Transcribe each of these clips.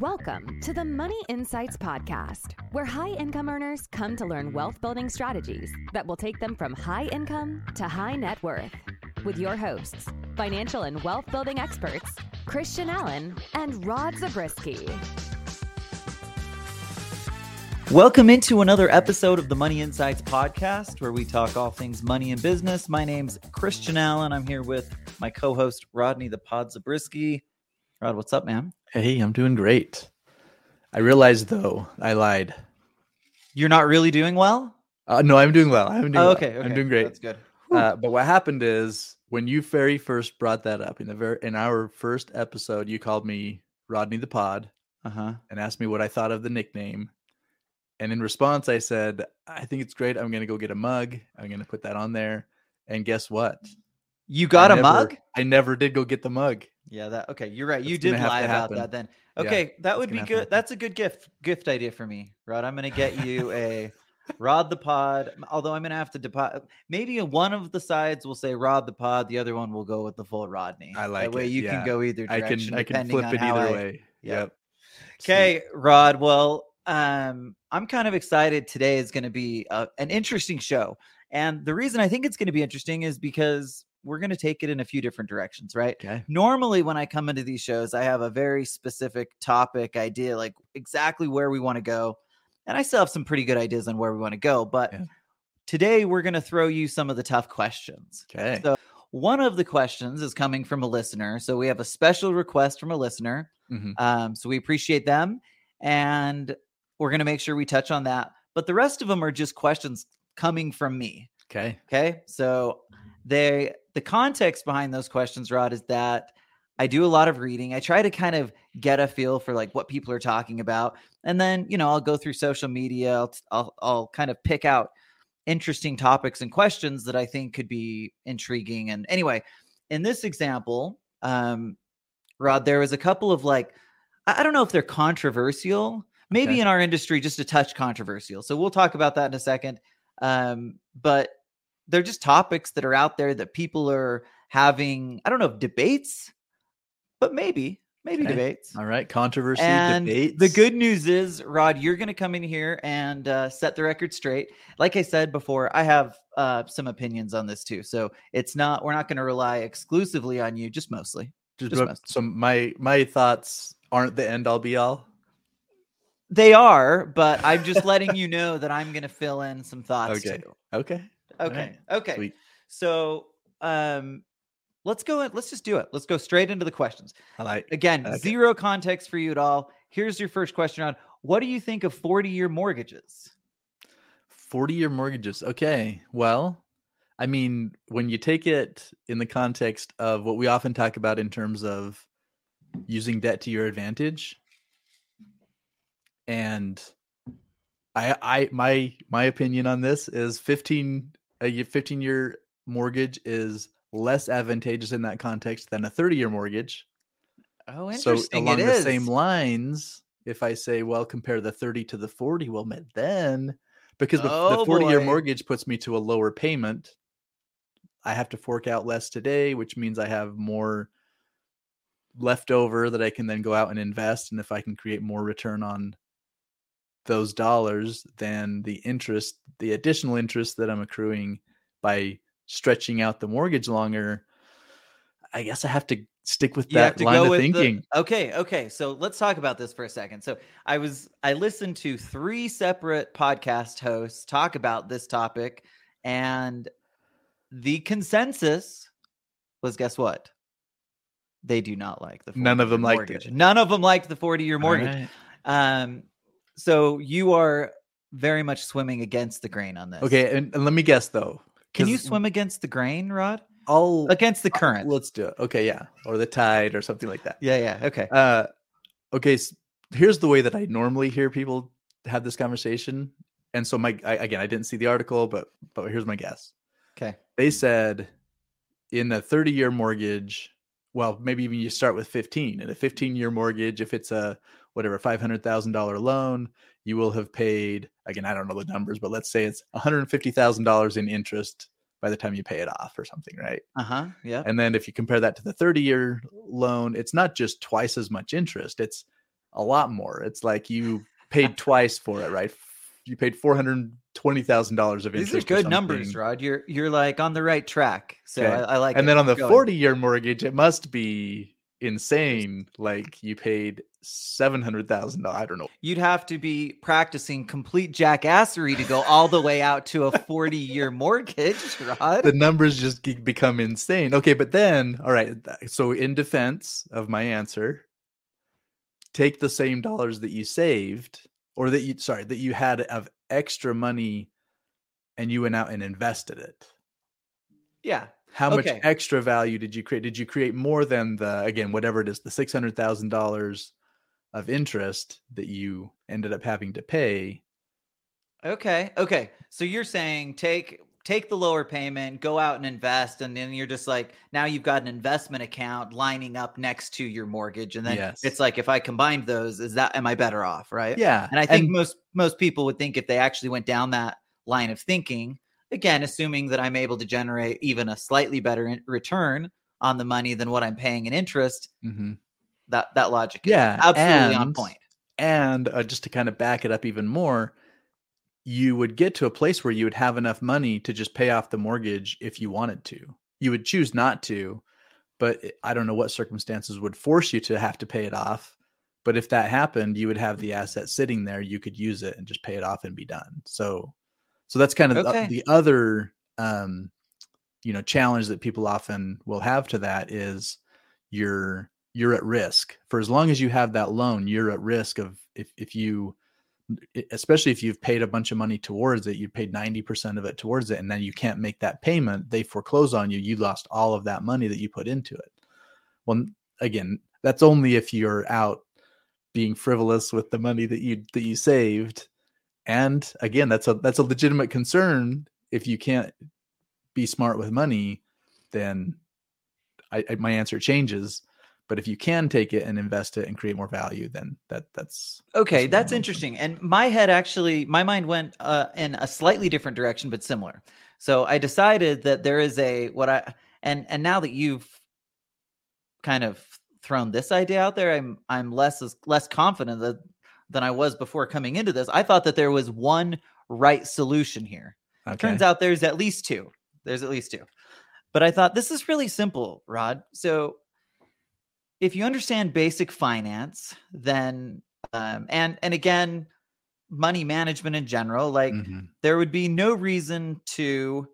Welcome to the Money Insights Podcast, where high income earners come to learn wealth building strategies that will take them from high income to high net worth. With your hosts, financial and wealth building experts, Christian Allen and Rod Zabriskie. Welcome into another episode of the Money Insights Podcast, where we talk all things money and business. My name's Christian Allen. I'm here with my co host, Rodney the Pod Zabriskie. Rod, what's up, man? Hey, I'm doing great. I realized though I lied. You're not really doing well? Uh, no, I'm doing well. I'm doing Oh, well. okay, okay. I'm doing great. That's good. Uh, but what happened is when you very first brought that up in the very in our first episode, you called me Rodney the Pod Uh huh. and asked me what I thought of the nickname. And in response, I said, I think it's great. I'm gonna go get a mug. I'm gonna put that on there. And guess what? You got I a never- mug? I never did go get the mug. Yeah, that okay. You're right. You That's gonna did lie about that then. Yeah, Okay, that would be good. That's a good gift gift idea for me, Rod. I'm gonna get you a Rod the Pod. Although I'm gonna have to deposit. Maybe one of the sides will say Rod the Pod. The other one will go with the full Rodney. I like that way. it, You can go either I can I can flip it either I- way. Yep. Okay, Rod. Well, um, I'm kind of excited. Today is going to be uh an interesting show, and the reason I think it's going to be interesting is because we're going to take it in a few different directions, right? Okay. Normally, when I come into these shows, I have a very specific topic idea, like exactly where we want to go, and I still have some pretty good ideas on where we want to go. But Yeah. today, we're going to throw you some of the tough questions. Okay. So- One of the questions is coming from a listener, so we have a special request from a listener. Mhm. Um, so we appreciate them, and we're going to make sure we touch on that. But the rest of them are just questions coming from me. Okay. Okay, so they the context behind those questions, Rod, is that I do a lot of reading. I try to kind of get a feel for like what people are talking about, and then you know I'll go through social media. I'll I'll, I'll kind of pick out interesting topics and questions that I think could be intriguing. And anyway, in this example, um, Rod, there was a couple of like I don't know if they're controversial, maybe Okay. in our industry just a touch controversial. So we'll talk about that in a second. Um, but they're just topics that are out there that people are having. I don't know if debates, but maybe maybe Okay. debates. All right. Controversy And debates. the good news is, Rod, you're going to come in here and uh, set the record straight. Like I said before, I have uh, some opinions on this too. So it's not we're not going to rely exclusively on you, just mostly. Just Just what- most. so my my thoughts aren't the end all be all. They are, but I'm just letting you know that I'm going to fill in some thoughts Okay. too. Okay. Okay. right. Okay. Sweet. So, um, let's go. in- Let's just do it. Let's go straight into the questions. I like. Again, zero context for you at all. Here's your first question on what do you think of 40 year mortgages? 40 year mortgages. Okay. Well, I mean, when you take it in the context of what we often talk about in terms of using debt to your advantage, and I, I, my, my opinion on this is 15, a 15 year mortgage is less advantageous in that context than a 30 year mortgage. Oh, interesting. So along the same lines, if I say, well, compare the 30 to the 40, well, then because the, the Oh, 40 year mortgage puts me to a lower payment, I have to fork out less today, which means I have more left over that I can then go out and invest. And if I can create more return on those dollars, than the interest, the additional interest that I'm accruing by stretching out the mortgage longer, I guess I have to stick with that line of with the- thinking. okay, okay. So let's talk about this for a second. So I was I listened to three separate podcast hosts talk about this topic, and the consensus was guess what? They do not like the None of 40-year them liked it. None of them liked the 40 year mortgage. Alright. Um, so you are very much swimming against the grain on this. Okay, and, and let me guess though. Can you swim against the grain, Rod? I'll Against the I'll- current. Let's do it. Okay, yeah, or the tide or something like that. yeah, yeah. Okay. Uh, okay. s here's the way that I normally hear people have this conversation, and so my I, again, I didn't see the article, but but here's my guess. Okay. They said in a 30 year mortgage, well, maybe even you start with 15. In a 15 year mortgage, if it's a whatever $500,000 loan, you will have paid again, I don't know the numbers, but let's say it's $150,000 in interest by the time you pay it off or something, right? Uh huh. Yeah. And then if you compare that to the 30 year loan, it's not just twice as much interest, it's a lot more. It's like you paid twice for it, right? You paid four hundred twenty thousand dollars of interest. These are good numbers, Rod. You're you're like on the right track. So Okay. I, I like. and it. then on the 40 year mortgage, it must be insane. Like you paid seven hundred thousand dollars. I don't know. you'd have to be practicing complete jackassery to go all the way out to a 40 year mortgage, Rod. The numbers just become insane. Okay, but then all right. So in defense of my answer, take the same dollars that you saved, or that you sorry that you had of extra money, and you went out and invested it. yeah. How much extra value did you create? Did you create more than the again whatever it is the six hundred thousand dollars of interest that you ended up having to pay? Okay. Okay. So you're saying take take the lower payment, go out and invest, and then you're just like now you've got an investment account lining up next to your mortgage, and then Yes. it's like if I combined those, is that am I better off, right? Yeah, And I think most most people would think if they actually went down that line of thinking, again, assuming that I'm able to generate even a slightly better in- return on the money than what I'm paying in interest, Mhm. That that logic is Yeah, absolutely on and- point. and uh, just to kind of back it up even more, you would get to a place where you would have enough money to just pay off the mortgage if you wanted to. You would choose not to, but I don't know what circumstances would force you to have to pay it off. But if that happened, you would have the asset sitting there. You could use it and just pay it off and be done. So, so that's kind of the- the other, um, you know, challenge that people often will have to that is you're you're at risk for as long as you have that loan. You're at risk of if if you especially if you've paid a bunch of money towards it, you paid 90% of it towards it, and then you can't make that payment, they foreclose on you, you lost all of that money that you put into it. Well, again, that's only if you're out being frivolous with the money that you that you saved. And again, that's a that's a legitimate concern. If you can't be smart with money, then I, I my answer changes. But if you can take it and invest it and create more value, then that that's Okay, That's that's interesting. And my head actually, my mind went uh, in a slightly different direction, but similar. So I decided that there is a what I and and now that you've kind of thrown this idea out there, I'm I'm less less confident that than I was before coming into this. I thought that there was one right solution here. okay. Turns out there's at least two. There's at least two. But I thought this is really simple, Rod. So if you understand basic finance, then um, and and again, money management in general, like Mhm. there would be no reason to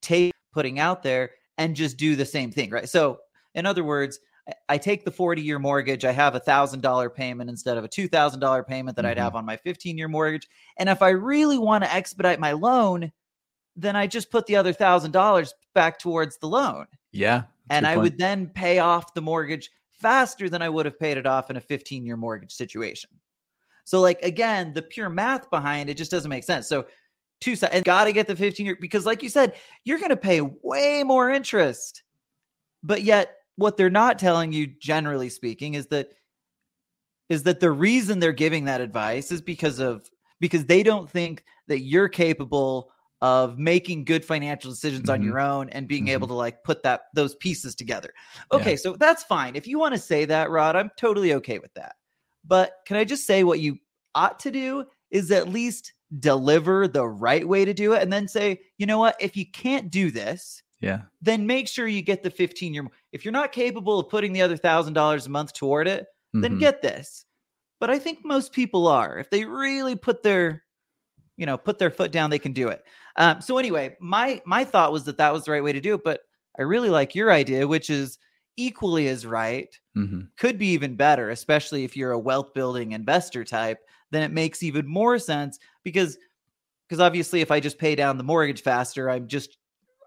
take putting out there and just do the same thing, right? So, in other words, I- I take the 40 year mortgage, I have a thousand dollar payment instead of a two thousand dollar payment that I'd Mhm. have on my 15 year mortgage. And if I really want to expedite my loan, then I just put the other thousand dollars back towards the loan. Yeah. That's And I point. would then pay off the mortgage faster than I would have paid it off in a 15 year mortgage situation. So, like, again, the pure math behind it just doesn't make sense. So, two sides, got to get the 15 year because, like you said, you're going to pay way more interest. But yet, what they're not telling you, generally speaking, is that is that the reason they're giving that advice is because of because they don't think that you're capable of making good financial decisions on Mhm. your own and being Mhm. able to like put that those pieces together. Okay, so that's fine. If you want to say that, Rod, I'm totally okay with that. But can I just say what you ought to do is at least deliver the right way to do it and then say, you know what, if you can't do this, Yeah. then make sure you get the 15 year. If you're not capable of putting the other thousand dollars a month toward it, then Mhm. get this. But I think most people are. If they really put their, you know, put their foot down, they can do it. Um, so anyway, my my thought was that that was the right way to do it. But I really like your idea, which is equally as right. Mhm. Could be even better, especially if you're a wealth building investor type. Then it makes even more sense because because obviously if I just pay down the mortgage faster, I'm just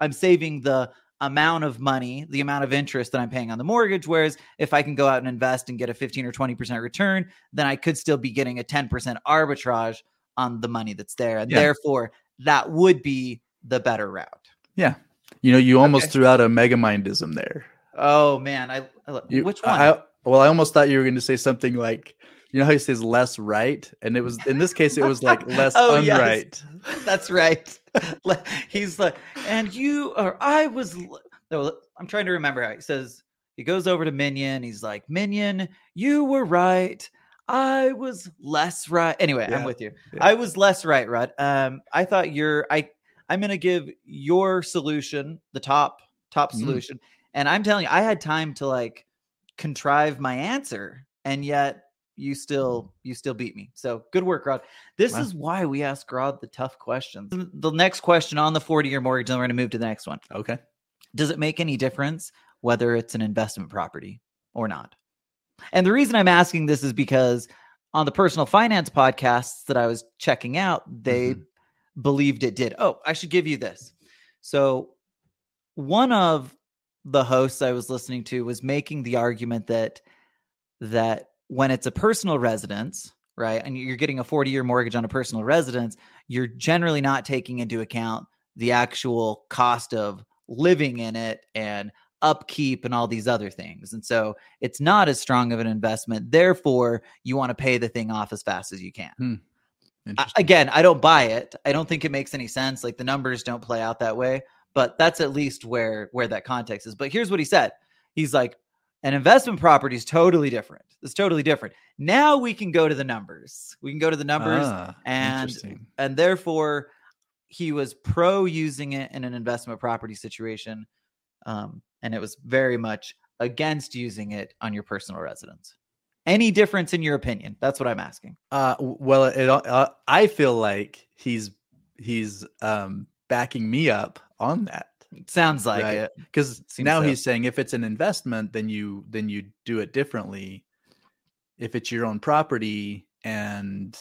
I'm saving the amount of money, the amount of interest that I'm paying on the mortgage. Whereas if I can go out and invest and get a 15 or 20% return, then I could still be getting a 10% arbitrage on the money that's there. And Yeah. therefore, that would be the better route. Yeah. You know, you almost Okay. threw out a megamindism there. Oh man, I, I You- which one? I, well, I almost thought you were going to say something like, you know how he says less right, and it was in this case it was like less Oh, yes. unright. That's right. He's like, and you or I was. No, I'm trying to remember how he says. he goes over to Minion. He's like, Minion, you were right. I was less right. Anyway, I'm with you. Yeah. I was less right, Rod. Um, I thought you're I I'm gonna give your solution the top top Mm. solution. And I'm telling you, I had time to like contrive my answer, and yet you still you still beat me. So good work, Rod. This Wow. is why we ask Rod the tough questions. The next question on the 40 year mortgage, and we're gonna move to the next one. Okay. Does it make any difference whether it's an investment property or not? And the reason I'm asking this is because on the personal finance podcasts that I was checking out, they Mhm. believed it did. Oh, I should give you this. So, one of the hosts I was listening to was making the argument that that when it's a personal residence, right, and you're getting a 40 year mortgage on a personal residence, you're generally not taking into account the actual cost of living in it and upkeep and all these other things. And so it's not as strong of an investment. Therefore, you want to pay the thing off as fast as you can. I- again, I don't buy it. I don't think it makes any sense. Like the numbers don't play out that way, but that's at least where where that context is. But here's what he said. He's like an investment property is totally different. It's totally different. Now we can go to the numbers. We can go to the numbers Ah, and and therefore he was pro using it in an investment property situation um, and it was very much against using it on your personal residence any difference in your opinion that's what i'm asking Uh, well, it, uh, I feel like he's he's um backing me up on that it sounds like Right. it because now so. he's saying if it's an investment, then you then you do it differently. If it's your own property and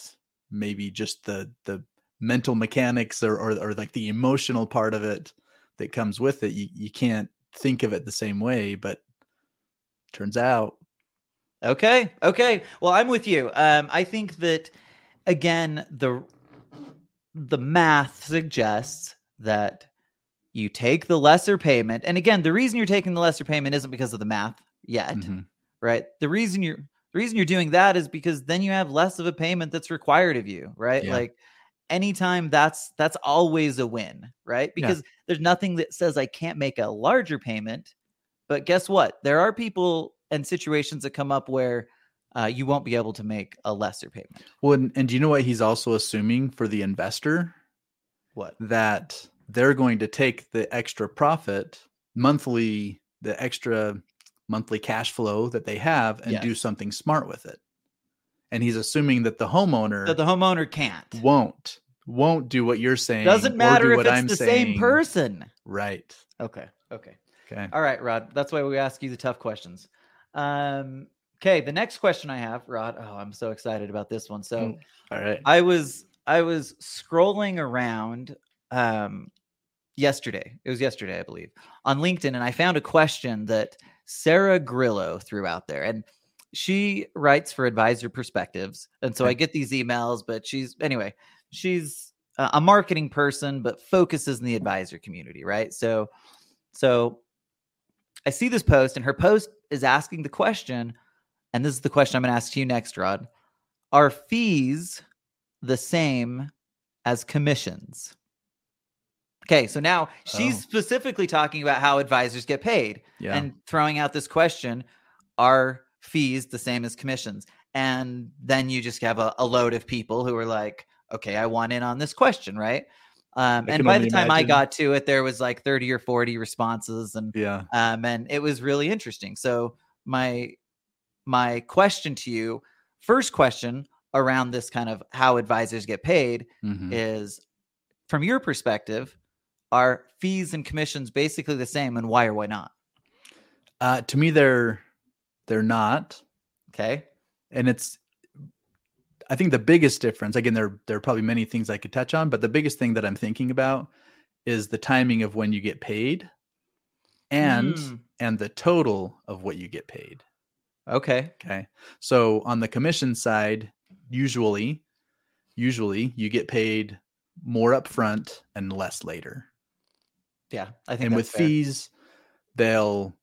maybe just the the mental mechanics or or, or like the emotional part of it that comes with it, you, you can't think of it the same way. But turns out, Okay. Okay. Well, I'm with you. Um, I think that again, the the math suggests that you take the lesser payment, and again, the reason you're taking the lesser payment isn't because of the math yet, Mhm. right? The reason you're the reason you're doing that is because then you have less of a payment that's required of you, right? Yeah. Like anytime that's that's always a win, right? Yeah. Because there's nothing that says I can't make a larger payment. But guess what? There are people and situations that come up where uh, you won't be able to make a lesser payment. well, and, and do you know what he's also assuming for the investor? What? that they're going to take the extra profit monthly, the extra monthly cash flow that they have and do something smart with it. And he's assuming that the homeowner That the homeowner can't. won't won't do what you're saying. Doesn't matter do if what it's I'm the saying. same person. Right. Okay. Okay. Okay. All right, Rod. That's why we ask you the tough questions. Um, okay. The next question I have, Rod. Oh, I'm so excited about this one. So Mm, All right. I was I was scrolling around um yesterday. It was yesterday, I believe, on LinkedIn, and I found a question that Sarah Grillo threw out there. And she writes for Advisor Perspectives. And so I get these emails, but she's anyway, she's a a marketing person, but focuses in the advisor community, right? So so I see this post, and her post is asking the question, and this is the question I'm going to ask you next, Rod. Are fees the same as commissions? Okay, so now she's Oh. specifically talking about how advisors get paid Yeah. and throwing out this question Are fees the same as commissions? And then you just have a, a load of people who are like, Okay, I want in on this question, right? Um, and by the time I got to it, there was like 30 or 40 responses, and yeah. um, and it was really interesting. So my my question to you, first question around this kind of how advisors get paid Mhm. is, from your perspective, are fees and commissions basically the same, and why or why not? Uh, to me, they're they're not. Okay, and it's i think the biggest difference again there there are probably many things i could touch on but the biggest thing that i'm thinking about is the timing of when you get paid and Mm, and the total of what you get paid. Okay, okay? So on the commission side usually usually you get paid more upfront and less later. Yeah, I think and with fair. fees they'll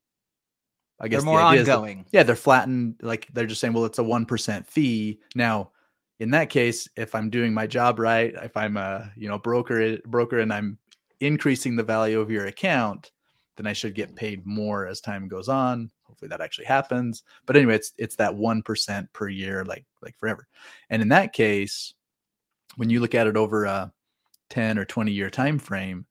i guess they're the more idea is that- ongoing. yeah, they're flattened. Like they're just saying, well, it's a one percent fee. Now, in that case, if I'm doing my job right, if I'm a you know broker broker and I'm increasing the value of your account, then I should get mm-hmm. paid more as time goes on. hopefully that actually happens. But anyway, it's it's that one percent per year, like like forever. And in that case, when you look at it over a 10 or 20 year time frame,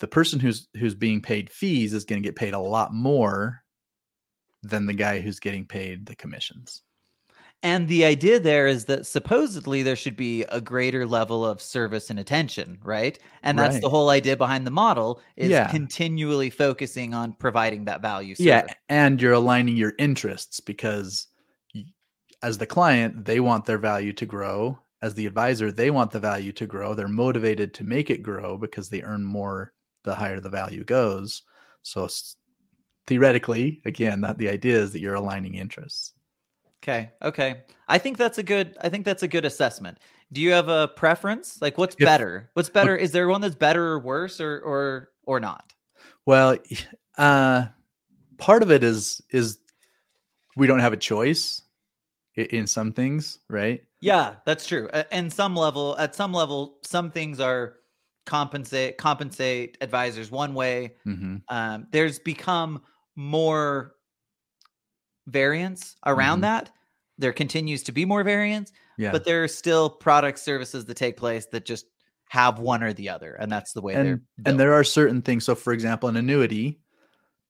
the person who's who's being paid fees is going to get paid a lot more than the guy who's getting paid the commissions. And the idea there is that supposedly there should be a greater level of service and attention, right? And that's Right. the whole idea behind the model is Yeah. continually focusing on providing that value. Yeah, and you're aligning your interests because as the client, they want their value to grow. As the advisor, they want the value to grow. They're motivated to make it grow because they earn more the higher the value goes. So theoretically, again, that the idea is that you're aligning interests. Okay. Okay. I think that's a good I think that's a good assessment. Do you have a preference? Like what's If- better? What's better? Is there one that's better or worse or or or not? Well, uh, part of it is is we don't have a choice in some things, right? Yeah, that's true. And some level at some level some things are compensate compensate advisors one way. hmm Um there's become more variance around Mhm. that. There continues to be more variance, Yeah. but there are still product services that take place that just have one or the other and that's the way they're and and there are certain things. So, for example, an annuity,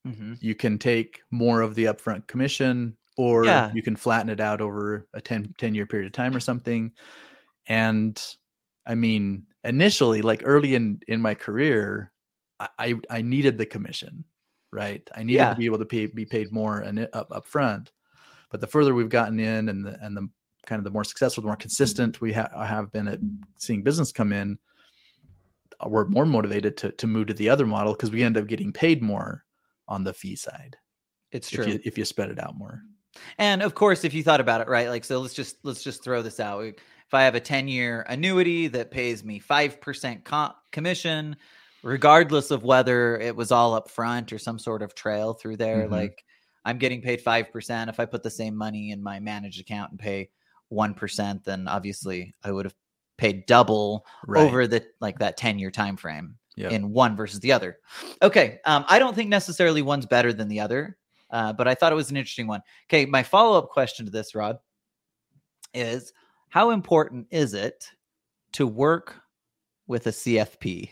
hmm you can take more of the upfront commission or Yeah. you can flatten it out over a 10, 10 year period of time or something and i mean initially like early in in my career i, I needed the commission right i needed Yeah. to be able to pay, be paid more and up up front but the further we've gotten in and the and the kind of the more successful the more consistent we ha- have been at seeing business come in uh, we're more motivated to to move to the other model because we end up getting paid more on the fee side It's true. if you if you spread it out more. And of course, if you thought about it, right? Like, so let's just let's just throw this out. If I have a ten-year annuity that pays me five percent co- commission, regardless of whether it was all up front or some sort of trail through there, Mhm. like I'm getting paid five percent. If I put the same money in my managed account and pay one percent, then obviously I would have paid double over the like that ten-year time frame Yep. in one versus the other. Okay. Um, I don't think necessarily one's better than the other, uh, but I thought it was an interesting one. Okay. My follow up question to this, Rod, is how important is it to work with a CFP?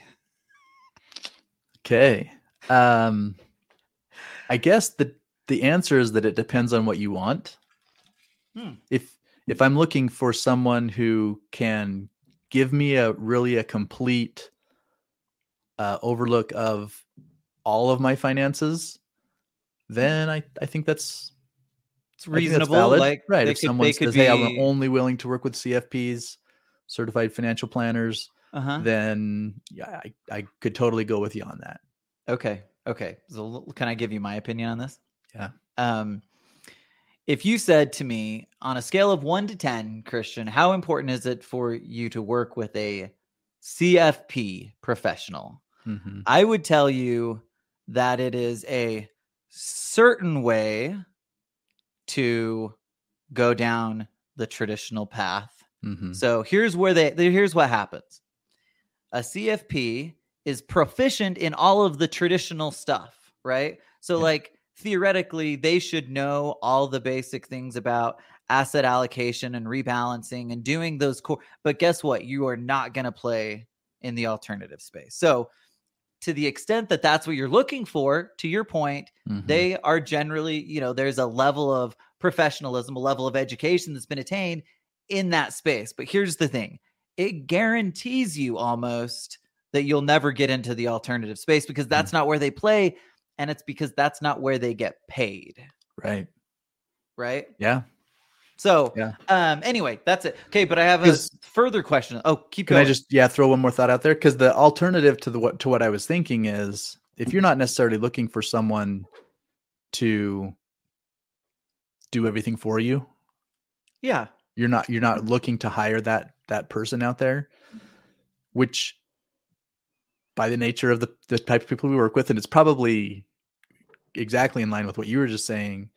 Okay. Um I guess the the answer is that it depends on what you want. Hmm. If if I'm looking for someone who can give me a really a complete uh, overlook of all of my finances, then I, I think that's It's think that's reasonable. Like, right. If could- someone says, "Hey, I'm only willing to work with CFPs, certified financial planners," uh-huh. then yeah, I, I could totally go with you on that. Okay. Okay. So can I give you my opinion on this? Yeah. Um, if you said to me on a scale of one to 10, Christian, how important is it for you to work with a CFP professional? Mhm. I would tell you that it is a certain way to go down the traditional path. Mhm. So here's where they here's what happens. A CFP is proficient in all of the traditional stuff, right? So Yeah. like theoretically they should know all the basic things about asset allocation and rebalancing and doing those core but guess what? You are not going to play in the alternative space. So to the extent that that's what you're looking for, to your point, Mhm. they are generally, you know, there's a level of professionalism, a level of education that's been attained in that space. But here's the thing it guarantees you almost that you'll never get into the alternative space because that's not where they play. And it's because that's not where they get paid. right. Right. Yeah. So, Yeah. um, anyway, that's it. Okay. But I have a further question. Oh, keep Can going. I just yeah throw one more thought out there? Because the alternative to the what to what I was thinking is if you're not necessarily looking for someone to do everything for you, yeah. you're not you're not looking to hire that that person out there, which by the nature of the the type of people we work with, and it's probably exactly in line with what you were just saying.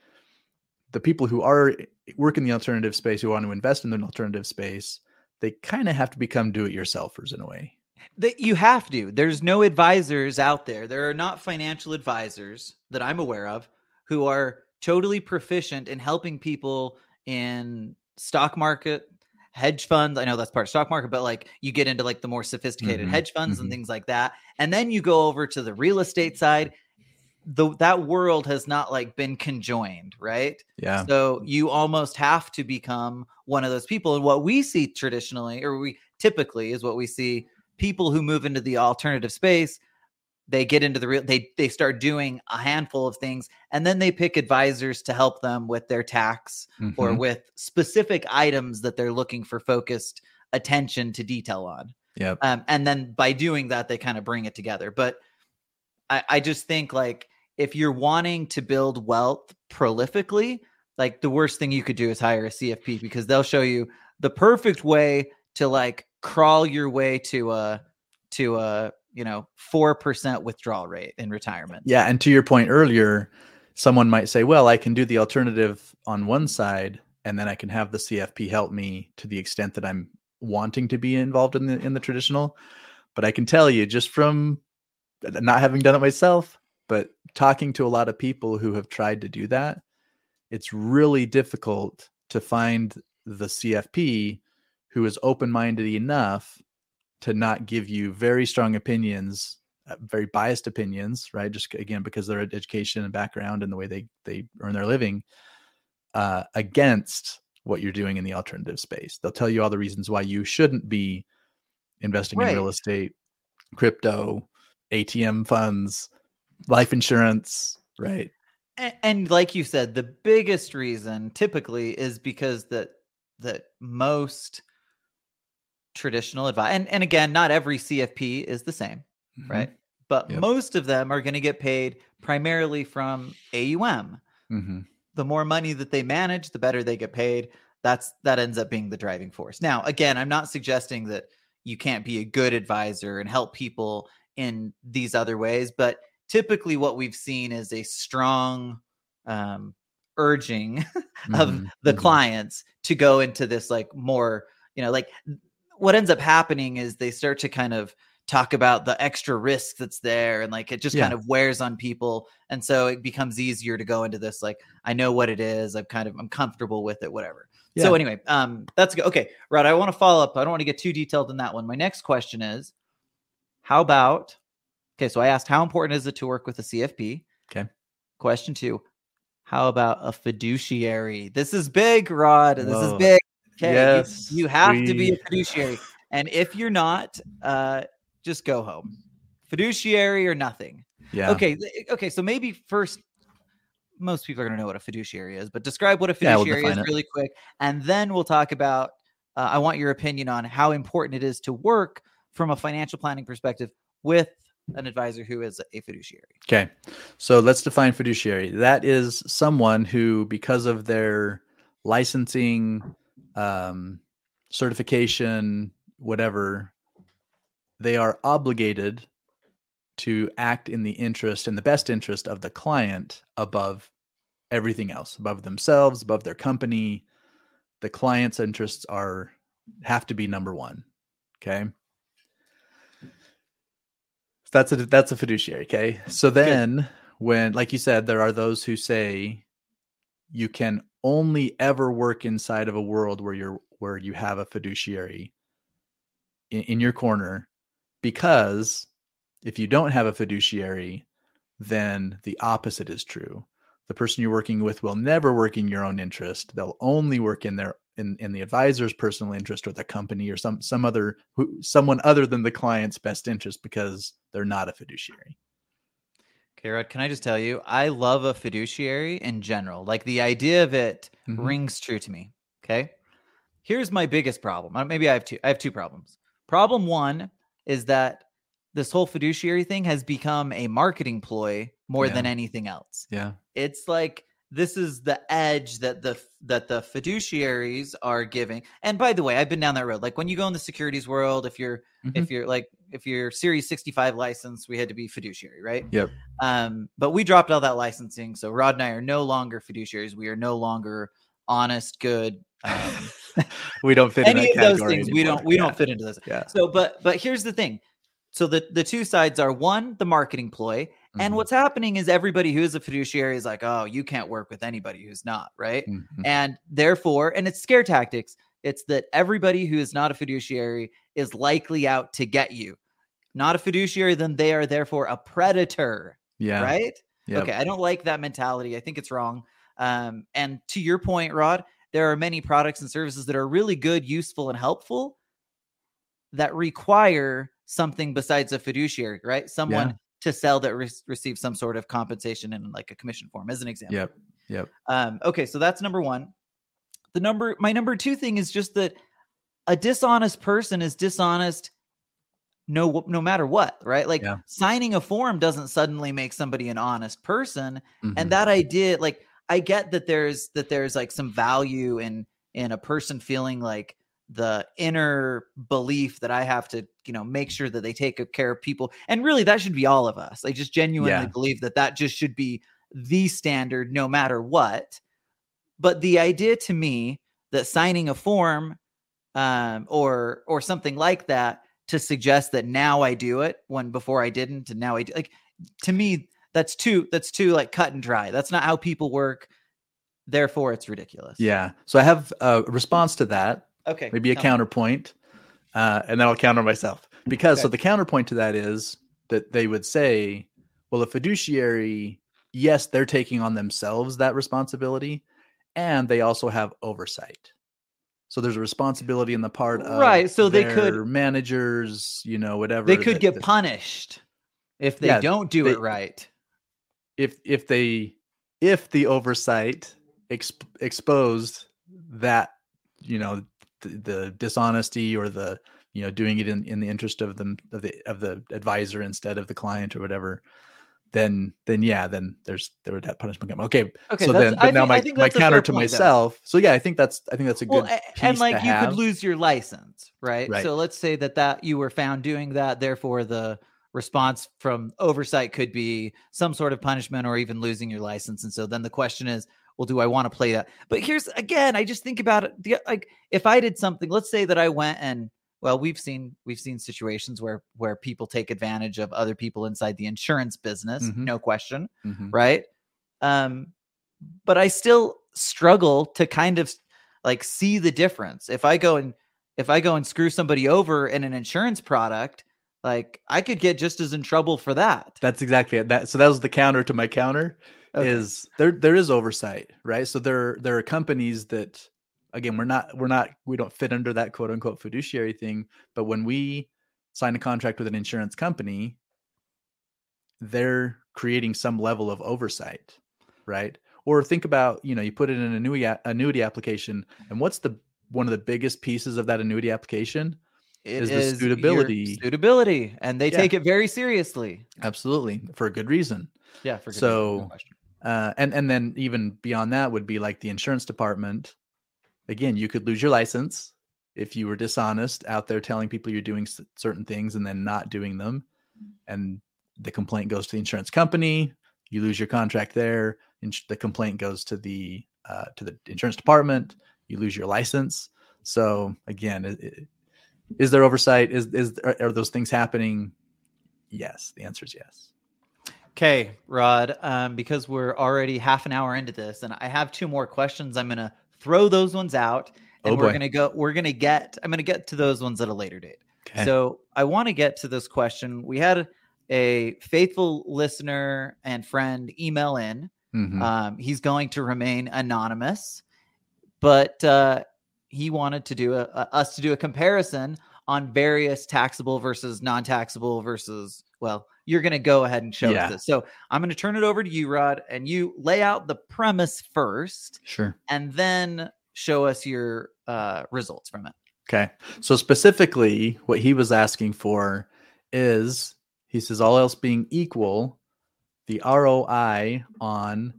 The people who are work in the alternative space who want to invest in an alternative space, they kind of have to become do-it-yourselfers in a way. that you have to. There's no advisors out there. There are not financial advisors that I'm aware of who are totally proficient in helping people in stock market hedge funds i know that's part of stock market but like you get into like the more sophisticated Mhm, hedge funds mhm. and things like that and then you go over to the real estate side the that world has not like been conjoined right Yeah. so you almost have to become one of those people. And what we see traditionally, or we typically is what we see people who move into the alternative space, they get into the real they they start doing a handful of things and then they pick advisors to help them with their tax or Mhm. with specific items that they're looking for focused attention to detail on. yeah Um, and then by doing that, they kind of bring it together. But I, I just think like if you're wanting to build wealth prolifically, like the worst thing you could do is hire a CFP because they'll show you the perfect way to like crawl your way to a to a you know four percent withdrawal rate in retirement. Yeah, and to your point earlier, someone might say, "Well, I can do the alternative on one side, and then I can have the CFP help me to the extent that I'm wanting to be involved in the in the traditional." But I can tell you, just from not having done it myself, but talking to a lot of people who have tried to do that, it's really difficult to find the CFP who is open-minded enough to not give you very strong opinions uh, very biased opinions, right? Just again because their education and background and the way they they earn their living uh, against what you're doing in the alternative space. They'll tell you all the reasons why you shouldn't be investing in real estate, crypto, ATM funds, life insurance, right? And, and like you said, the biggest reason typically is because that that most traditional advice and, and again, not every CFP is the same, Mhm. right? But Yep. most of them are going to get paid primarily from AUM. Mhm. The more money that they manage, the better they get paid. That's that ends up being the driving force. Now, again, I'm not suggesting that you can't be a good advisor and help people in these other ways, but typically what we've seen is a strong um, urging of Mhm. the Mhm. clients to go into this like more, you know, like what ends up happening is they start to kind of talk about the extra risk that's there and like it just kind of wears on people and so it becomes easier to go into this like i know what it is i'm kind of i'm comfortable with it whatever. So anyway um that's good okay rod i want to follow up i don't want to get too detailed in that one. My next question is how about okay so i asked how important is it to work with a cfp Okay. question two how about a fiduciary? This is big rod this is big okay you- Yes, you, have to be a fiduciary and if you're not uh just go home fiduciary or nothing Yeah. okay okay so maybe first most people are going to know what a fiduciary is but describe what a Yeah, we'll fiduciary is it. really quick and then we'll talk about uh, i want your opinion on how important it is to work from a financial planning perspective with an advisor who is a fiduciary Okay. So let's define fiduciary. That is someone who, because of their licensing, um, certification, whatever, they are obligated to act in the interest and the best interest of the client above everything else, above themselves, above their company. The client's interests are have to be number one. Okay. That's a that's a fiduciary. Okay. So then when like you said, there are those who say you can only ever work inside of a world where you're where you have a fiduciary in, in your corner because if you don't have a fiduciary, then the opposite is true. The person you're working with will never work in your own interest. They'll only work in their in, in the advisor's personal interest or the company or some some other who, someone other than the client's best interest because they're not a fiduciary. Okay rod can i just tell you i love a fiduciary in general. Like the idea of it Mhm. rings true to me okay? Here's my biggest problem. Uh, maybe i have two i have two problems. Problem one is that this whole fiduciary thing has become a marketing ploy more than anything else. Yeah. it's like this is the edge that the that the fiduciaries are giving. And by the way i've been down that road. Like when you go in the securities world if you're Mhm. if you're like if you're series 65 license we had to be fiduciary right? Yep. um but we dropped all that licensing. So rod and i are no longer fiduciaries. We are no longer honest good um, we don't fit in any that of those category things. We don't we Yeah. don't fit into this Yeah. so but but here's the thing. So the the two sides are one the marketing ploy And Mhm. what's happening is everybody who is a fiduciary is like, oh, you can't work with anybody who's not, right? Mhm. And therefore, and it's scare tactics. It's that everybody who is not a fiduciary is likely out to get you. Not a fiduciary, then they are therefore a predator, yeah. right? Yep. Okay, I don't like that mentality. I think it's wrong. Um, and to your point, Rod, there are many products and services that are really good, useful, and helpful that require something besides a fiduciary, right? Someone Yeah. To sell that re- receives some sort of compensation in like a commission form, as an example. Yep. Yep. Um, okay, so that's number one. The number, my number two thing is just that a dishonest person is dishonest no no matter what, right? Like Yeah. signing a form doesn't suddenly make somebody an honest person. Mhm. And that idea, like I get that there's that there's like some value in in a person feeling like the inner belief that I have to, you know, make sure that they take care of people. And really that should be all of us. I just genuinely Yeah. believe that that just should be the standard no matter what. But the idea to me that signing a form um, or or something like that to suggest that now I do it when before I didn't, and now I do, like to me that's too that's too like cut and dry. That's not how people work. Therefore, it's ridiculous. Yeah. So I have a response to that, Okay. maybe a me. Uh, and then I'll counter myself. Because so the counterpoint to that is that they would say, well, a fiduciary, yes, they're taking on themselves that responsibility, and they also have oversight. So there's a responsibility in the part of Right, so they could- managers, you know, whatever. They could that- get that- punished if they Yeah, don't do they- it right. if if they if the oversight exp- exposed that you know the, the dishonesty or the you know doing it in, in the interest of them of the of the advisor instead of the client or whatever then then yeah then there's there would that punishment come okay Okay. so then I but now think- my, my counter to point, though. myself so yeah i think that's i think that's a good Well, piece and like you have. could lose your license, right? Right. So let's say that that you were found doing that, therefore the response from oversight could be some sort of punishment or even losing your license. And so then the question is, well, do I want to play that? But here's again, I just think about it. The, like if I did something, let's say that I went and well, we've seen we've seen situations where where people take advantage of other people inside the insurance business, Mhm. no question Mhm. right um but i still struggle to kind of like see the difference if i go and if i go and screw somebody over in an insurance product like i could get just as in trouble for that that's exactly it that so that was the counter to my counter Okay. is there there is oversight right so there there are companies that again we're not we're not we don't fit under that quote unquote fiduciary thing but when we sign a contract with an insurance company they're creating some level of oversight right or think about you know you put it in an annuity annuity application and what's the one of the biggest pieces of that annuity application It is the suitability. suitability and they Yeah. take it very seriously absolutely for a good reason yeah for good reason, no So, question. Uh, and and then even beyond that would be like the insurance department. Again, you could lose your license if you were dishonest out there telling people you're doing s- certain things and then not doing them, and the complaint goes to the insurance company. You lose your contract there. ins- The complaint goes to the uh, to the insurance department. You lose your license. So again, i- i- is there oversight? Is is are, are those things happening? Yes, the answer is yes. Okay, Rod, um, because we're already half an hour into this and I have two more questions, I'm gonna throw those ones out and Oh, we're gonna go we're gonna get I'm gonna get to those ones at a later date. Okay. So I want to get to this question. We had a faithful listener and friend email in. Mhm. Um, he's going to remain anonymous, but uh, he wanted to do a, a- us to do a comparison on various taxable versus non-taxable versus. Well, you're going to go ahead and show Yeah. us this. So I'm going to turn it over to you, Rod, and you lay out the premise first, sure. and then show us your uh, results from it. Okay. So specifically, what he was asking for is he says, all else being equal, the ROI on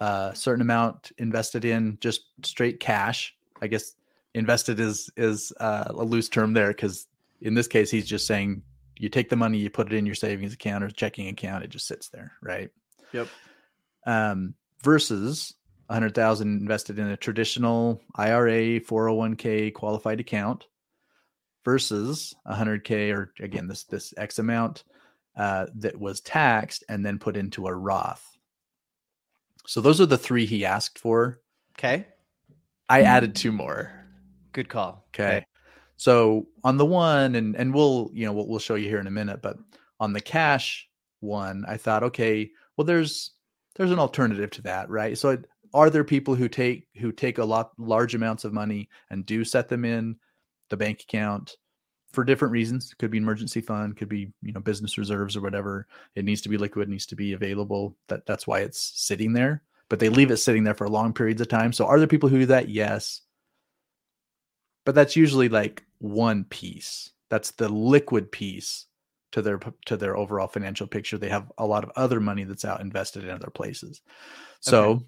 a certain amount invested in just straight cash. I guess invested is is uh, a loose term there because in this case, he's just saying you take the money, you put it in your savings account or checking account, it just sits there, right? Yep. Um, versus 100,000 invested in a traditional IRA 401k qualified account versus 100k or again this this X amount uh, that was taxed and then put into a Roth. So those are the three he asked for. Okay. I added two more. Good call. Okay. So on the one, and and we'll you know we'll, we'll show you here in a minute, but on the cash one, I thought, okay, well there's there's an alternative to that, right? So are there people who take who take a lot large amounts of money and do set them in the bank account for different reasons? Could be emergency fund, could be you know business reserves or whatever. It needs to be liquid, needs to be available. That that's why it's sitting there. But they leave it sitting there for long periods of time. So are there people who do that? Yes. But that's usually like one piece. That's the liquid piece to their to their overall financial picture. They have a lot of other money that's out invested in other places. So okay.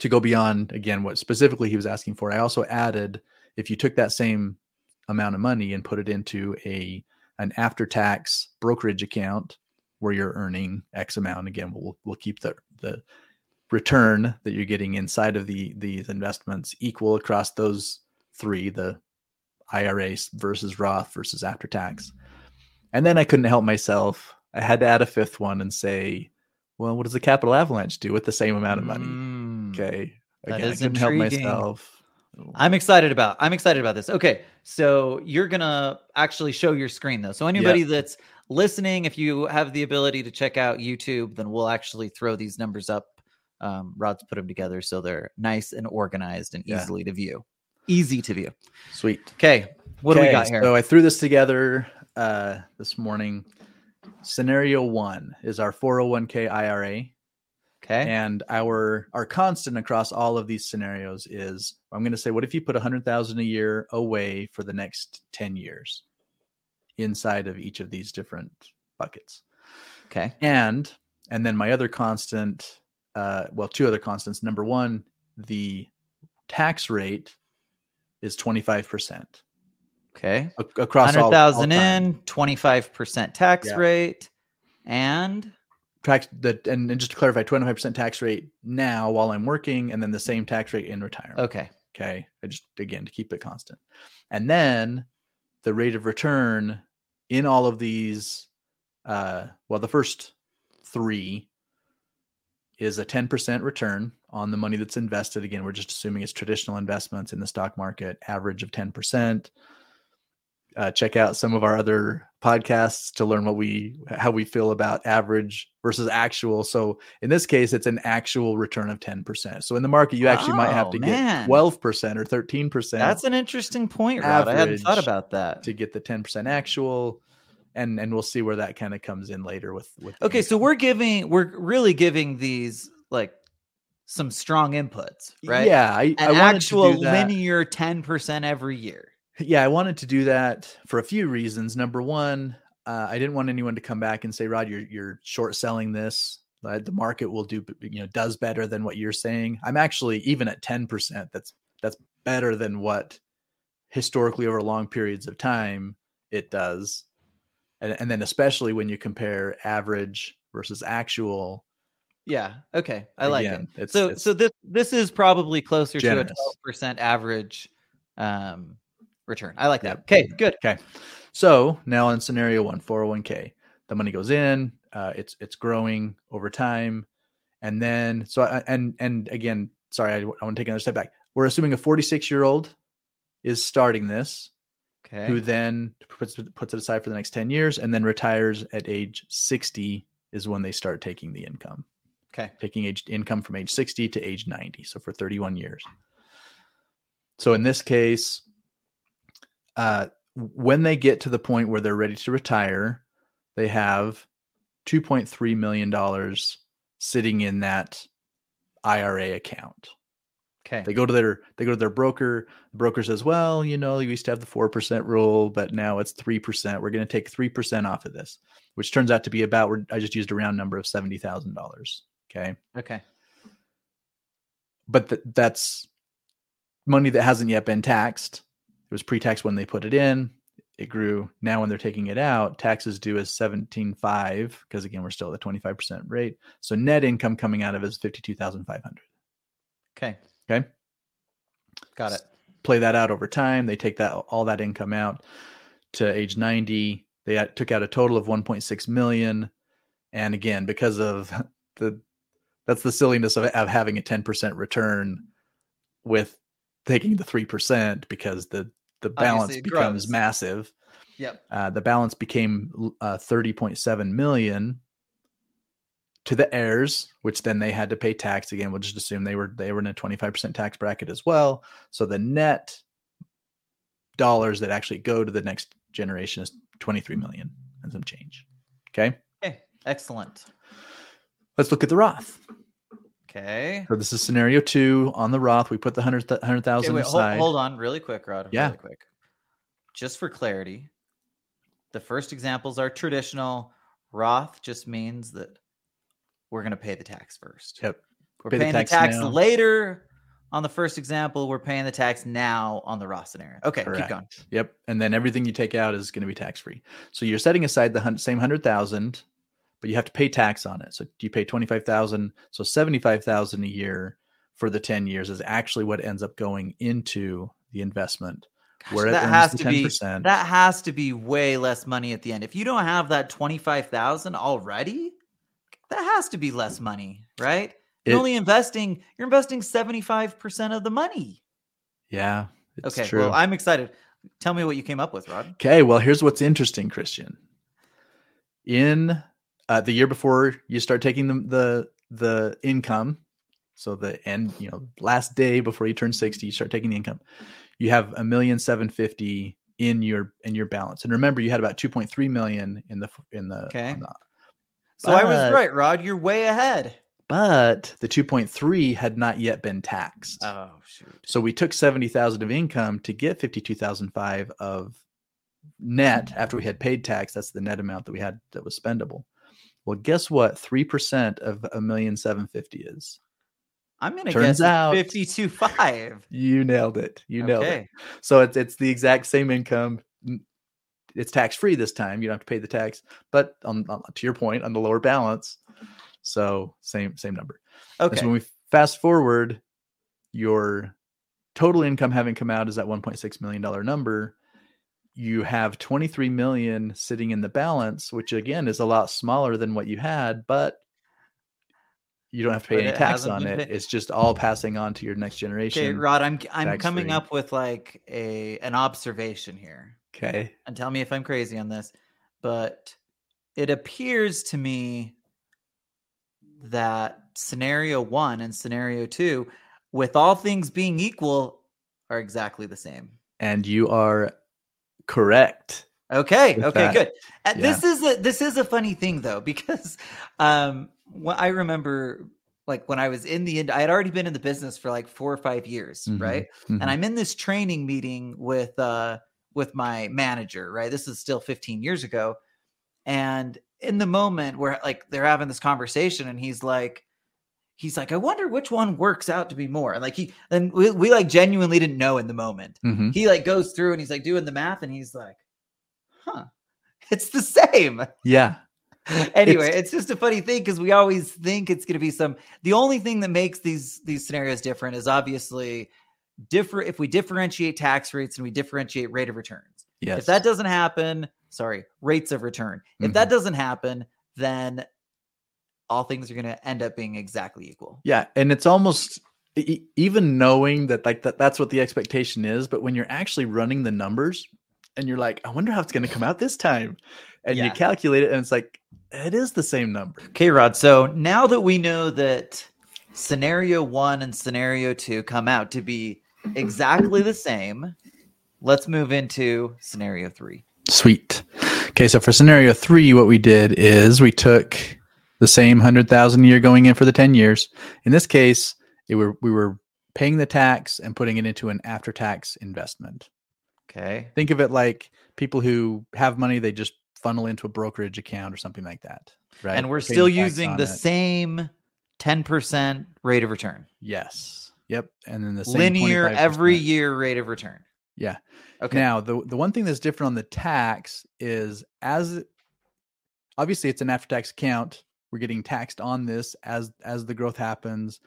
to go beyond again what specifically he was asking for, I also added if you took that same amount of money and put it into a an after tax brokerage account where you're earning X amount. Again, we'll we'll keep the the return that you're getting inside of the these investments equal across those three: the IRAs versus Roth versus after tax. And then I couldn't help myself. I had to add a fifth one and say, well, what does the capital avalanche do with the same amount of money? Mm, okay. Again, I couldn't intriguing. help myself. I'm excited about. I'm excited about this. Okay, so you're gonna actually show your screen though. So anybody yep. that's listening, if you have the ability to check out YouTube, then we'll actually throw these numbers up. Um, Rod's put them together so they're nice and organized and easily yeah. to view. Easy to view. Sweet. Okay, what do we got here? So I threw this together uh, this morning. Scenario one is our 401k IRA. Okay. And our our constant across all of these scenarios is I'm going to say, what if you put a hundred thousand a year away for the next 10 years inside of each of these different buckets? Okay. And and then my other constant, uh, well, two other constants. Number one, the tax rate is 25%. Okay. A- across 100,000 in, 25% tax yeah. rate and tax that and, and, just to clarify 25% tax rate now while I'm working and then the same tax rate in retirement. Okay. Okay. I just again to keep it constant. And then the rate of return in all of these uh well the first 3 is a 10% return on the money that's invested. Again, we're just assuming it's traditional investments in the stock market, average of 10%. Uh, check out some of our other podcasts to learn what we how we feel about average versus actual. So in this case, it's an actual return of 10%. So in the market, you actually oh, might have to man. get 12% or 13%. That's an interesting point, Rod. I hadn't thought about that. To get the 10% actual and and we'll see where that kind of comes in later with with Okay, so we're giving we're really giving these like some strong inputs, right? Yeah, I, An I actual linear 10% every year. Yeah, I wanted to do that for a few reasons. Number one, uh, I didn't want anyone to come back and say, "Rod, you're you're short selling this. Uh, the market will do, you know, does better than what you're saying." I'm actually even at 10%. That's that's better than what historically over long periods of time it does, and, and then especially when you compare average versus actual yeah. Okay. I like Again, it. It's, so it's so this this is probably closer generous. to a twelve percent average um, return. I like that. Okay. Good. Okay. So now in scenario one, 401k, the money goes in. Uh, it's it's growing over time, and then so I, and and again, sorry, I, I want to take another step back. We're assuming a 46 year old is starting this, okay. who then puts puts it aside for the next 10 years, and then retires at age 60 is when they start taking the income. Okay. Taking age income from age 60 to age 90. So for 31 years. So in this case, uh, when they get to the point where they're ready to retire, they have $2.3 million sitting in that IRA account. Okay. They go to their they go to their broker. The broker says, "Well, you know, you used to have the four percent rule, but now it's three percent. We're going to take three percent off of this, which turns out to be about. I just used a round number of seventy thousand dollars. Okay. Okay. But th- that's money that hasn't yet been taxed. It was pre-tax when they put it in. It grew. Now when they're taking it out, taxes due is seventeen five because again we're still at the twenty five percent rate. So net income coming out of it is fifty two thousand five hundred. Okay. Okay. Got it. Play that out over time. They take that all that income out to age ninety. They uh, took out a total of 1.6 million. And again, because of the that's the silliness of, of having a 10% return with taking the 3% because the the balance becomes grows. massive. Yep. Uh, the balance became uh, 30.7 million to the heirs, which then they had to pay tax again. We'll just assume they were they were in a 25% tax bracket as well. So the net dollars that actually go to the next generation is 23 million and some change. Okay. Okay. Excellent. Let's look at the Roth. Okay. So this is scenario two on the Roth. We put the 100 Okay, 100,000 hold, aside. hold on really quick, Rod. Yeah. Really quick. Just for clarity, the first examples are traditional. Roth just means that we're going to pay the tax first. Yep. We're Pay the paying tax the tax later on the first example. We're paying the tax now on the Roth scenario. Okay, keep going. Yep. And then everything you take out is going to be tax free. So you're setting aside the same hundred thousand, but you have to pay tax on it. So do you pay twenty five thousand. So seventy five thousand a year for the ten years is actually what ends up going into the investment. Gosh, where that has to be 10%. that has to be way less money at the end. If you don't have that twenty five thousand already, that has to be less money, right? You're It- only investing. You're investing seventy five percent of the money. Yeah. It's okay, true. well, I'm excited. Tell me what you came up with, Rod. Okay, well, here's what's interesting, Christian. In uh, the year before you start taking the, the the income, so the end, you know, last day before you turn 60, you start taking the income. You have a million seven fifty in your in your balance. And remember, you had about 2.3 million in the in the, Okay. the- So I was right, Rod. You're way ahead. but the 2.3 had not yet been taxed. Oh shoot. So we took 70,000 of income to get 52,005 of net after we had paid tax. That's the net amount that we had that was spendable. Well, guess what? 3% of a million seven fifty is. I'm gonna Turns guess out- fifty two five. You nailed it. You nailed it. So it's it's the exact same income. It's tax free this time. You don't have to pay the tax, but on, on to your point, on the lower balance. So same same number. Okay. So when we fast forward, your total income having come out is that 1.6 million dollar number. You have 23 million sitting in the balance, which again is a lot smaller than what you had, but you don't have to pay But any tax on it. paid. It's just all passing on to your next generation. Okay, Rod. I'm I'm coming free. up with like a an observation here. Okay. and tell me if I'm crazy on this, but it appears to me that scenario one and scenario two, with all things being equal, are exactly the same. And you are correct. Okay, With okay, that, good. And this is a this is a funny thing though because um wh- I remember like when I was in the ind- I had already been in the business for like 4 or 5 years, Mhm, right? mhm. and I'm in this training meeting with uh with my manager, right? This is still 15 years ago. And in the moment where like they're having this conversation and he's like he's like I wonder which one works out to be more. And like he and we, we like genuinely didn't know in the moment. Mhm. He like goes through and he's like doing the math and he's like huh. It's the same Yeah. anyway, It's- it's, just a funny thing because we always think it's going to be some. The only thing that makes these these scenarios different is obviously different. If we differentiate tax rates and we differentiate rate of returns, Yes. if that doesn't happen, sorry, rates of return. If that doesn't happen, then all things are going to end up being exactly equal. Yeah, and it's almost e- even knowing that like that that's what the expectation is, but when you're actually running the numbers and you're like, I wonder how it's going to come out this time, and you calculate it, and it's like it is the same number. Okay, Rod. So now that we know that scenario one and scenario two come out to be exactly the same, let's move into scenario three. Sweet. Okay, so for scenario three, what we did is we took the same hundred thousand a year going in for the ten years. In this case, it were we were paying the tax and putting it into an after-tax investment. Okay. Think of it like people who have money they just funnel into a brokerage account or something like that. Right. And we're Paying still using the it. same 10% rate of return. Yes. Yep. And then the same Linear every 25%. year rate of return. Yeah. Okay. Now, the the one thing that's different on the tax is as obviously it's an after tax account. We're getting taxed on this as as the growth happens,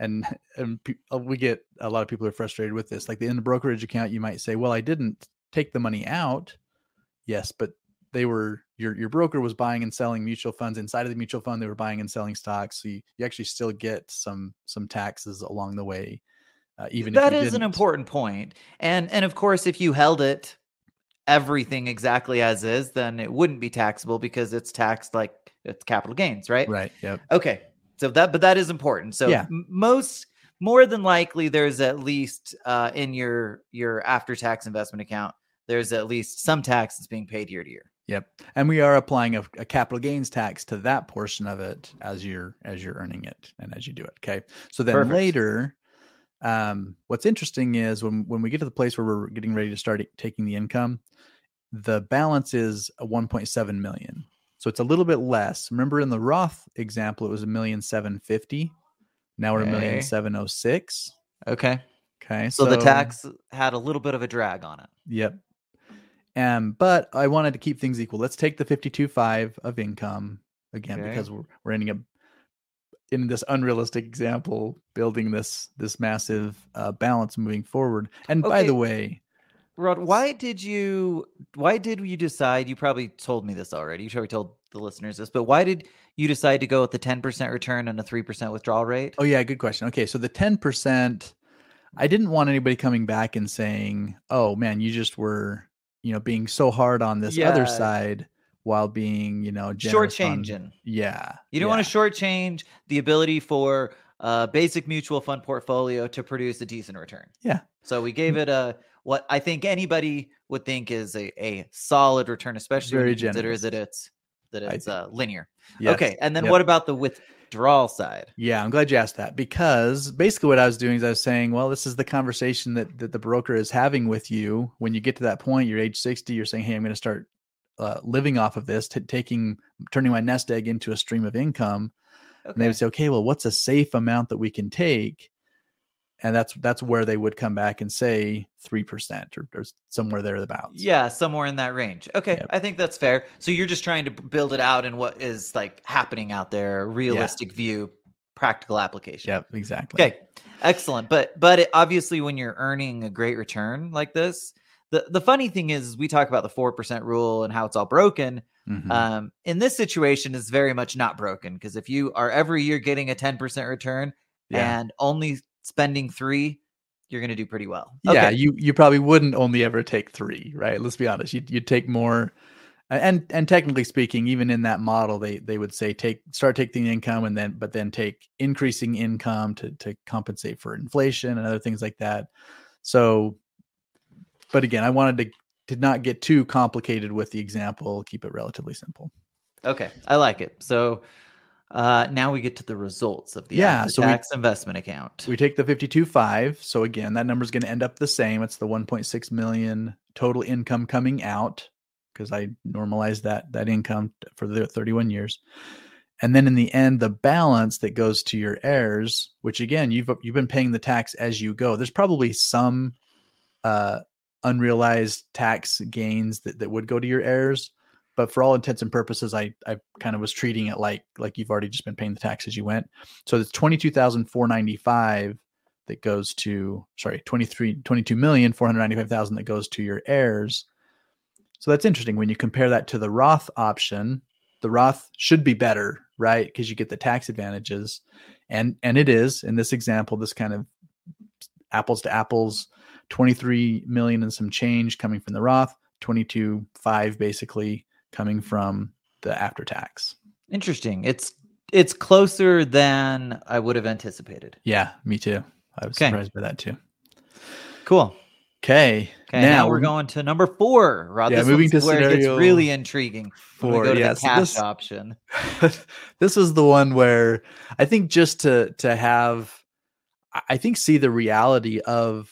and and pe- uh, we get a lot of people are frustrated with this. Like in the brokerage account, you might say, "Well, I didn't take the money out." Yes, but they were your your broker was buying and selling mutual funds. Inside of the mutual fund they were buying and selling stocks. So you, you actually still get some some taxes along the way uh, even that is an important point. And and of course if you held it everything exactly as is then it wouldn't be taxable because it's taxed like it's capital gains right right yep okay so that but that is important so Yeah. most more than likely there's at least uh in your your after tax investment account there's at least some tax that's being paid year to year Yep. And we are applying a, a capital gains tax to that portion of it as you're as you're earning it and as you do it. Okay. So then Perfect. later, um, what's interesting is when when we get to the place where we're getting ready to start taking the income, the balance is a 1.7 million. So it's a little bit less. Remember in the Roth example, it was a million seven fifty. Now we're a million Okay. seven oh six. okay Okay. so, the tax had a little bit of a drag on it Yep. Um, but I wanted to keep things equal. Let's take the 52.5 of income again Okay. because we're, we're ending up in this unrealistic example building this this massive uh, balance moving forward. And by the way, Rod, why did you why did you decide you probably told me this already. You probably told the listeners this, but why did you decide to go with the 10% return and a 3% withdrawal rate? oh yeah, good question. Okay, so the 10% I didn't want anybody coming back and saying, "Oh man, you just were, you know, being so hard on this Yeah. other side while being, you know, generous on-" Shortchanging. Yeah. You don't yeah. want to shortchange the ability for a basic mutual fund portfolio to produce a decent return. Yeah. So we gave it a what I think anybody would think is a, a solid return, especially when Very you consider that it's that it's uh, linear. Yes. Okay, and then Yep. what about the withdrawal side? Yeah, I'm glad you asked that because basically what I was doing is I was saying, well, this is the conversation that, that the broker is having with you when you get to that point. You're age 60. You're saying, hey, I'm going to start uh, living off of this, t- taking, turning my nest egg into a stream of income. And they would say, okay, well, what's a safe amount that we can take? And that's that's where they would come back and say three percent or, or somewhere thereabouts. Yeah, somewhere in that range. Okay, Yep. I think that's fair. So you're just trying to build it out in what is like happening out there, realistic view, practical application. Yep, exactly. Okay, excellent. But but it, obviously, when you're earning a great return like this, the the funny thing is, we talk about the four percent rule and how it's all broken. Mhm. Um, in this situation, is very much not broken because if you are every year getting a ten percent return yeah. and only spending three, you're going to do pretty well. Yeah, you you probably wouldn't only ever take three, right? Let's be honest. You'd you'd take more, and and technically speaking, even in that model, they they would say take start taking income and then but then take increasing income to to compensate for inflation and other things like that. So, but again, I wanted to did not get too complicated with the example. Keep it relatively simple. Okay, I like it. So uh, now we get to the results of the Yeah, so we- tax investment account. We take the 52.5. So again, that number is going to end up the same. It's the 1.6 million total income coming out because I normalized that that income for the 31 years. And then in the end, the balance that goes to your heirs, which again, you've you've been paying the tax as you go. There's probably some uh, unrealized tax gains that, that would go to your heirs, but for all intents and purposes, I I kind of was treating it like like you've already just been paying the tax as you went. So it's 22,495 that goes to sorry, 23 22,495,000 that goes to your heirs. So that's interesting when you compare that to the Roth option. The Roth should be better, right? Because you get the tax advantages. And and it is in this example this kind of apples to apples 23 million and some change coming from the Roth, 22 5 basically coming from the after tax. Interesting. It's it's closer than I would have anticipated. Yeah, me too. I was Okay. surprised by that too. Cool. Okay. Okay, now, we're going to number four. Rod, Yeah, this moving to where it gets really intriguing. Four. go to Yeah, the so cash this- option. this is the one where I think just to to have I- I think see the reality of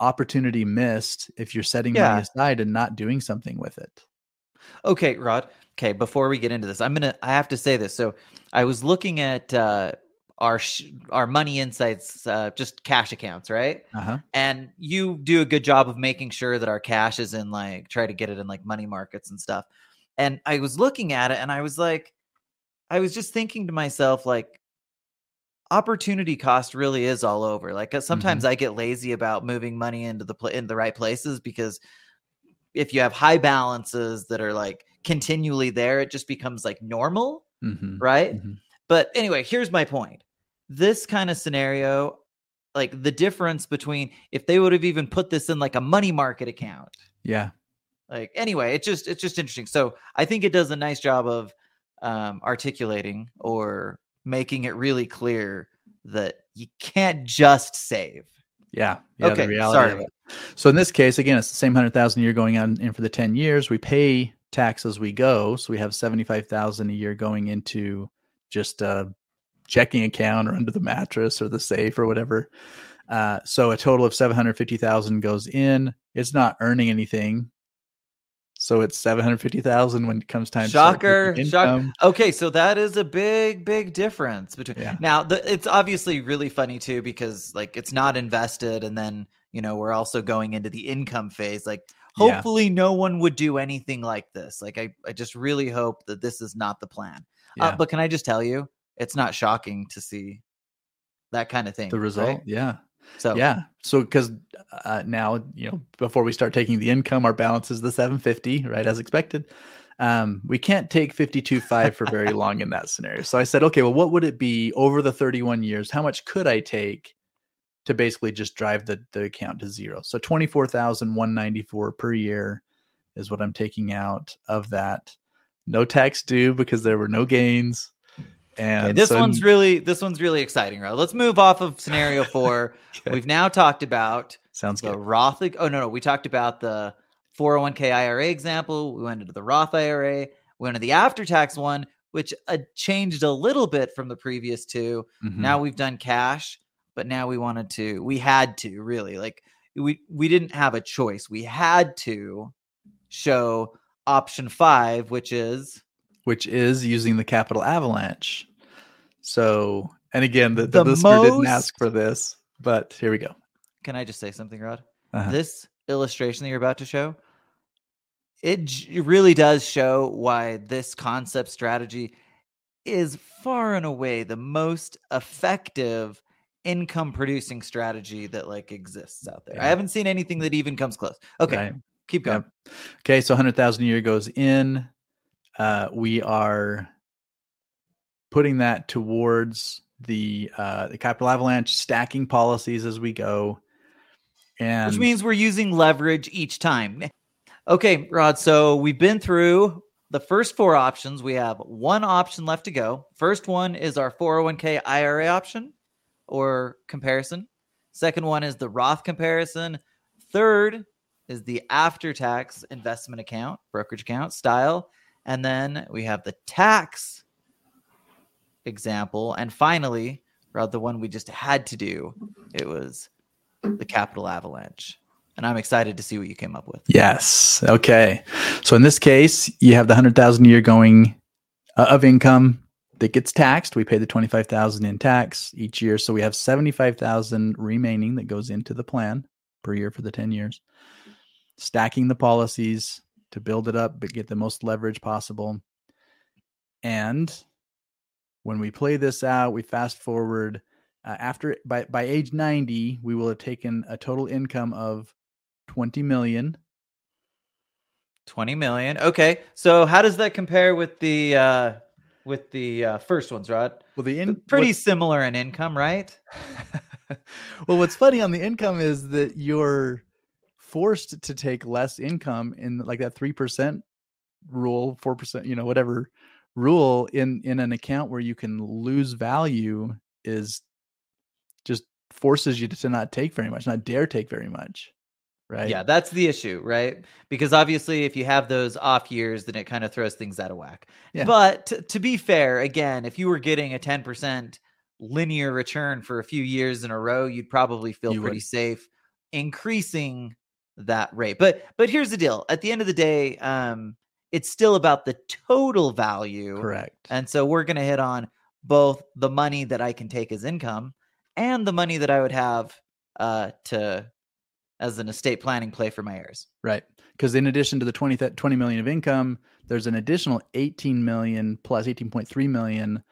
opportunity missed if you're setting Yeah. money aside and not doing something with it. Okay, Rod. Okay, before we get into this, I'm gonna. I have to say this. So, I was looking at uh, our sh- our money insights, uh, just cash accounts, right? Uh-huh. And you do a good job of making sure that our cash is in like try to get it in like money markets and stuff. And I was looking at it, and I was like, I was just thinking to myself, like, opportunity cost really is all over. Like uh, sometimes I get lazy about moving money into the pla in the right places because if you have high balances that are like continually there. It just becomes like normal, Mhm, right? mhm. But anyway, here's my point. This kind of scenario, like the difference between if they would have even put this in like a money market account, Yeah. like anyway, it's just it's just interesting. So I think it does a nice job of um, articulating or making it really clear that you can't just save. Yeah. yeah Okay, The reality sorry. of it. So in this case, again, it's the same hundred thousand a year going on in for the ten years. We pay tax as we go, so we have seventy five thousand a year going into just a checking account or under the mattress or the safe or whatever. Uh, so a total of seven hundred fifty thousand goes in. It's not earning anything, so it's seven hundred fifty thousand when it comes time. to Shocker, taking shocker. Okay, so that is a big, big difference between Yeah. now. The, it's obviously really funny too because like it's not invested, and then you know we're also going into the income phase. Like, Yeah. hopefully, no one would do anything like this. Like, I, I just really hope that this is not the plan. Uh, but can I just tell you, it's not shocking to see that kind of thing. the result, right? yeah. So Yeah. So because uh, now you know before we start taking the income, our balance is the 750, right, as expected. Um, we can't take 52 five for very long in that scenario. So I said, okay, well, what would it be over the 31 years? How much could I take to basically just drive the the account to zero? So 24,194 per year is what I'm taking out of that. No tax due because there were no gains. And this so- one's really this one's really exciting, right? Let's move off of scenario four. Okay. We've now talked about sounds the good. Roth. Oh no, no, we talked about the 401k IRA example. We went into the Roth IRA. We went into the after tax one, which uh, changed a little bit from the previous two. Mhm. Now we've done cash, but now we wanted to. We had to really like we we didn't have a choice. We had to show option five, which is which is using the capital avalanche. So, and again, the, the, The listener didn't ask for this, but here we go. can I just say something, Rod? Uh-huh. This illustration that you're about to show, it really does show why this concept strategy is far and away the most effective income producing strategy that like exists out there. I haven't seen anything that even comes close. Okay, Right. keep going. Yep. Okay, so 100,000 a year goes in. Uh, we are putting that towards the uh, the capital avalanche stacking policies as we go. And Which means we're using leverage each time. Okay, Rod. So we've been through the first four options. We have one option left to go. First one is our 401k IRA option or comparison. Second one is the Roth comparison. Third is the after tax investment account, brokerage account style. And then we have the tax example. And finally, Rod, the one we just had to do, it was the capital avalanche. And I'm excited to see what you came up with. Yes. Okay. So in this case, you have the hundred thousand a year going uh, of income that gets taxed. We pay the twenty five thousand in tax each year, so we have seventy five thousand remaining that goes into the plan per year for the ten years. Stacking the policies to build it up, but get the most leverage possible. And when we play this out, we fast forward uh, after by by age 90 we will have taken a total income of 20 million 20 million. Okay. So how does that compare with the uh with the uh, first ones, Rod? well the in Pretty similar in income, right? well what's funny on the income is that you're forced to take less income in like that 3% rule 4% you know whatever rule in in an account where you can lose value is just forces you to, not take very much not dare take very much right Yeah, that's the issue, right? Because obviously, if you have those off years, then it kind of throws things out of whack. Yeah. But t- to be fair, again, if you were getting a 10% linear return for a few years in a row, you'd probably feel You pretty would. safe increasing that rate. But but here's the deal. At the end of the day, um, it's still about the total value. correct And so we're going to hit on both the money that I can take as income and the money that I would have uh, to as an estate planning play for my heirs. Right. Because in addition to the 20, th- 20 million of income, there's an additional 18 million plus 18.3 million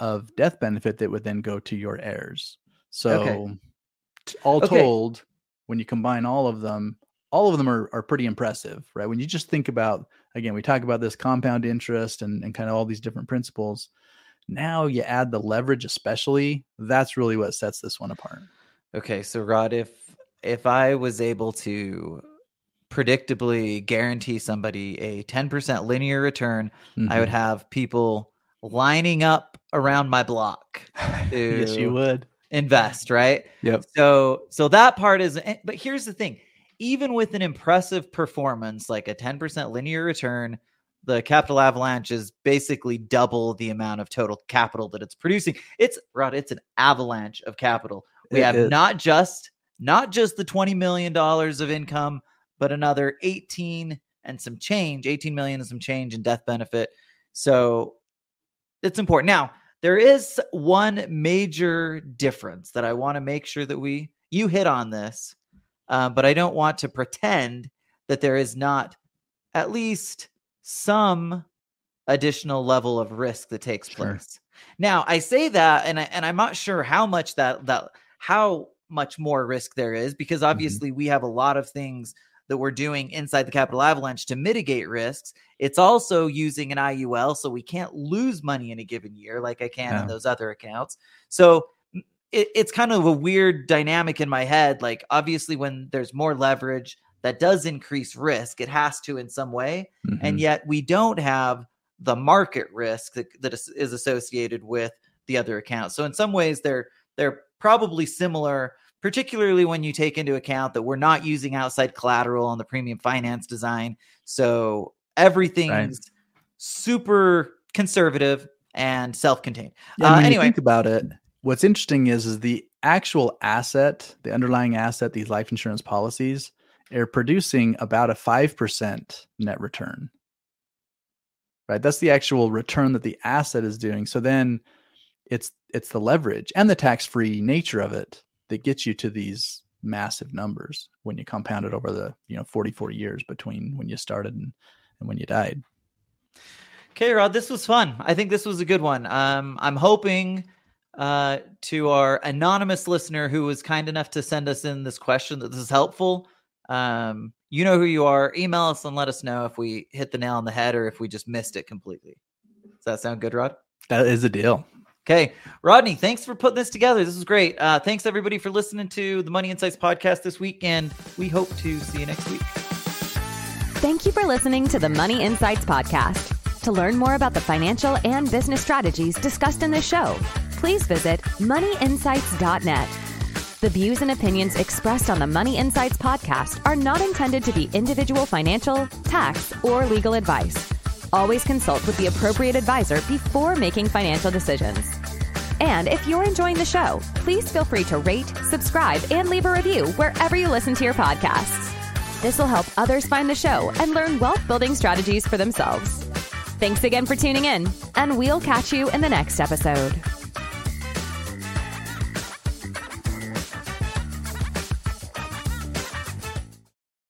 of death benefit that would then go to your heirs. So Okay. all Okay. told, when you combine all of them, all of them are, are pretty impressive, right? When you just think about, again, we talk about this compound interest and, and kind of all these different principles. Now you add the leverage, especially, that's really what sets this one apart. Okay, so Rod, if if I was able to predictably guarantee somebody a 10% linear return, mm-hmm. I would mm-hmm. have people lining up around my block. yes, you would invest, right? Yep. So so that part is eh, but here's the thing. Even with an impressive performance like a 10% linear return, the capital avalanche is basically double the amount of total capital that it's producing. It's Rod, it's an avalanche of capital. We it have is. not just not just the 20 million dollars of income, but another 18 and some change, 18 million and some change in death benefit. So it's important. Now, there is one major difference that I want to make sure that we you hit on this, uh, but I don't want to pretend that there is not at least some additional level of risk that takes sure. place. Now, I say that, and I, and I'm not sure how much that that how much more risk there is because mm-hmm. obviously mm-hmm. we have a lot of things that we're doing inside the capital avalanche to mitigate risks. It's also using an IUL, so we can't lose money in a given year like I can yeah. in those other accounts. So it, it's kind of a weird dynamic in my head. Like, obviously, when there's more leverage, that does increase risk. It has to in some way. Mm-hmm. And yet we don't have the market risk that, that is associated with the other accounts. So in some ways they're they're probably similar, particularly when you take into account that we're not using outside collateral on the premium finance design. So everything's right. super conservative and self-contained. Yeah, uh, anyway, think about it. What's interesting is is the actual asset, the underlying asset, these life insurance policies are producing about a 5% net return. Right? That's the actual return that the asset is doing. So then it's it's the leverage and the tax-free nature of it that gets you to these massive numbers when you compound it over the, you know, 44 years between when you started and, and when you died. Okay, Rod, this was fun. I think this was a good one. Um, I'm hoping uh, to our anonymous listener who was kind enough to send us in this question that this is helpful. Um, you know who you are. Email us and let us know if we hit the nail on the head or if we just missed it completely. Does that sound good, Rod? That is a deal. Okay. Rodney, thanks for putting this together. This is great. Uh, thanks, everybody, for listening to the Money Insights podcast this week, and we hope to see you next week. Thank you for listening to the Money Insights podcast. To learn more about the financial and business strategies discussed in this show, please visit moneyinsights.net. The views and opinions expressed on the Money Insights podcast are not intended to be individual financial, tax, or legal advice. Always consult with the appropriate advisor before making financial decisions. And if you're enjoying the show, please feel free to rate, subscribe, and leave a review wherever you listen to your podcasts. This will help others find the show and learn wealth building strategies for themselves. Thanks again for tuning in, and we'll catch you in the next episode.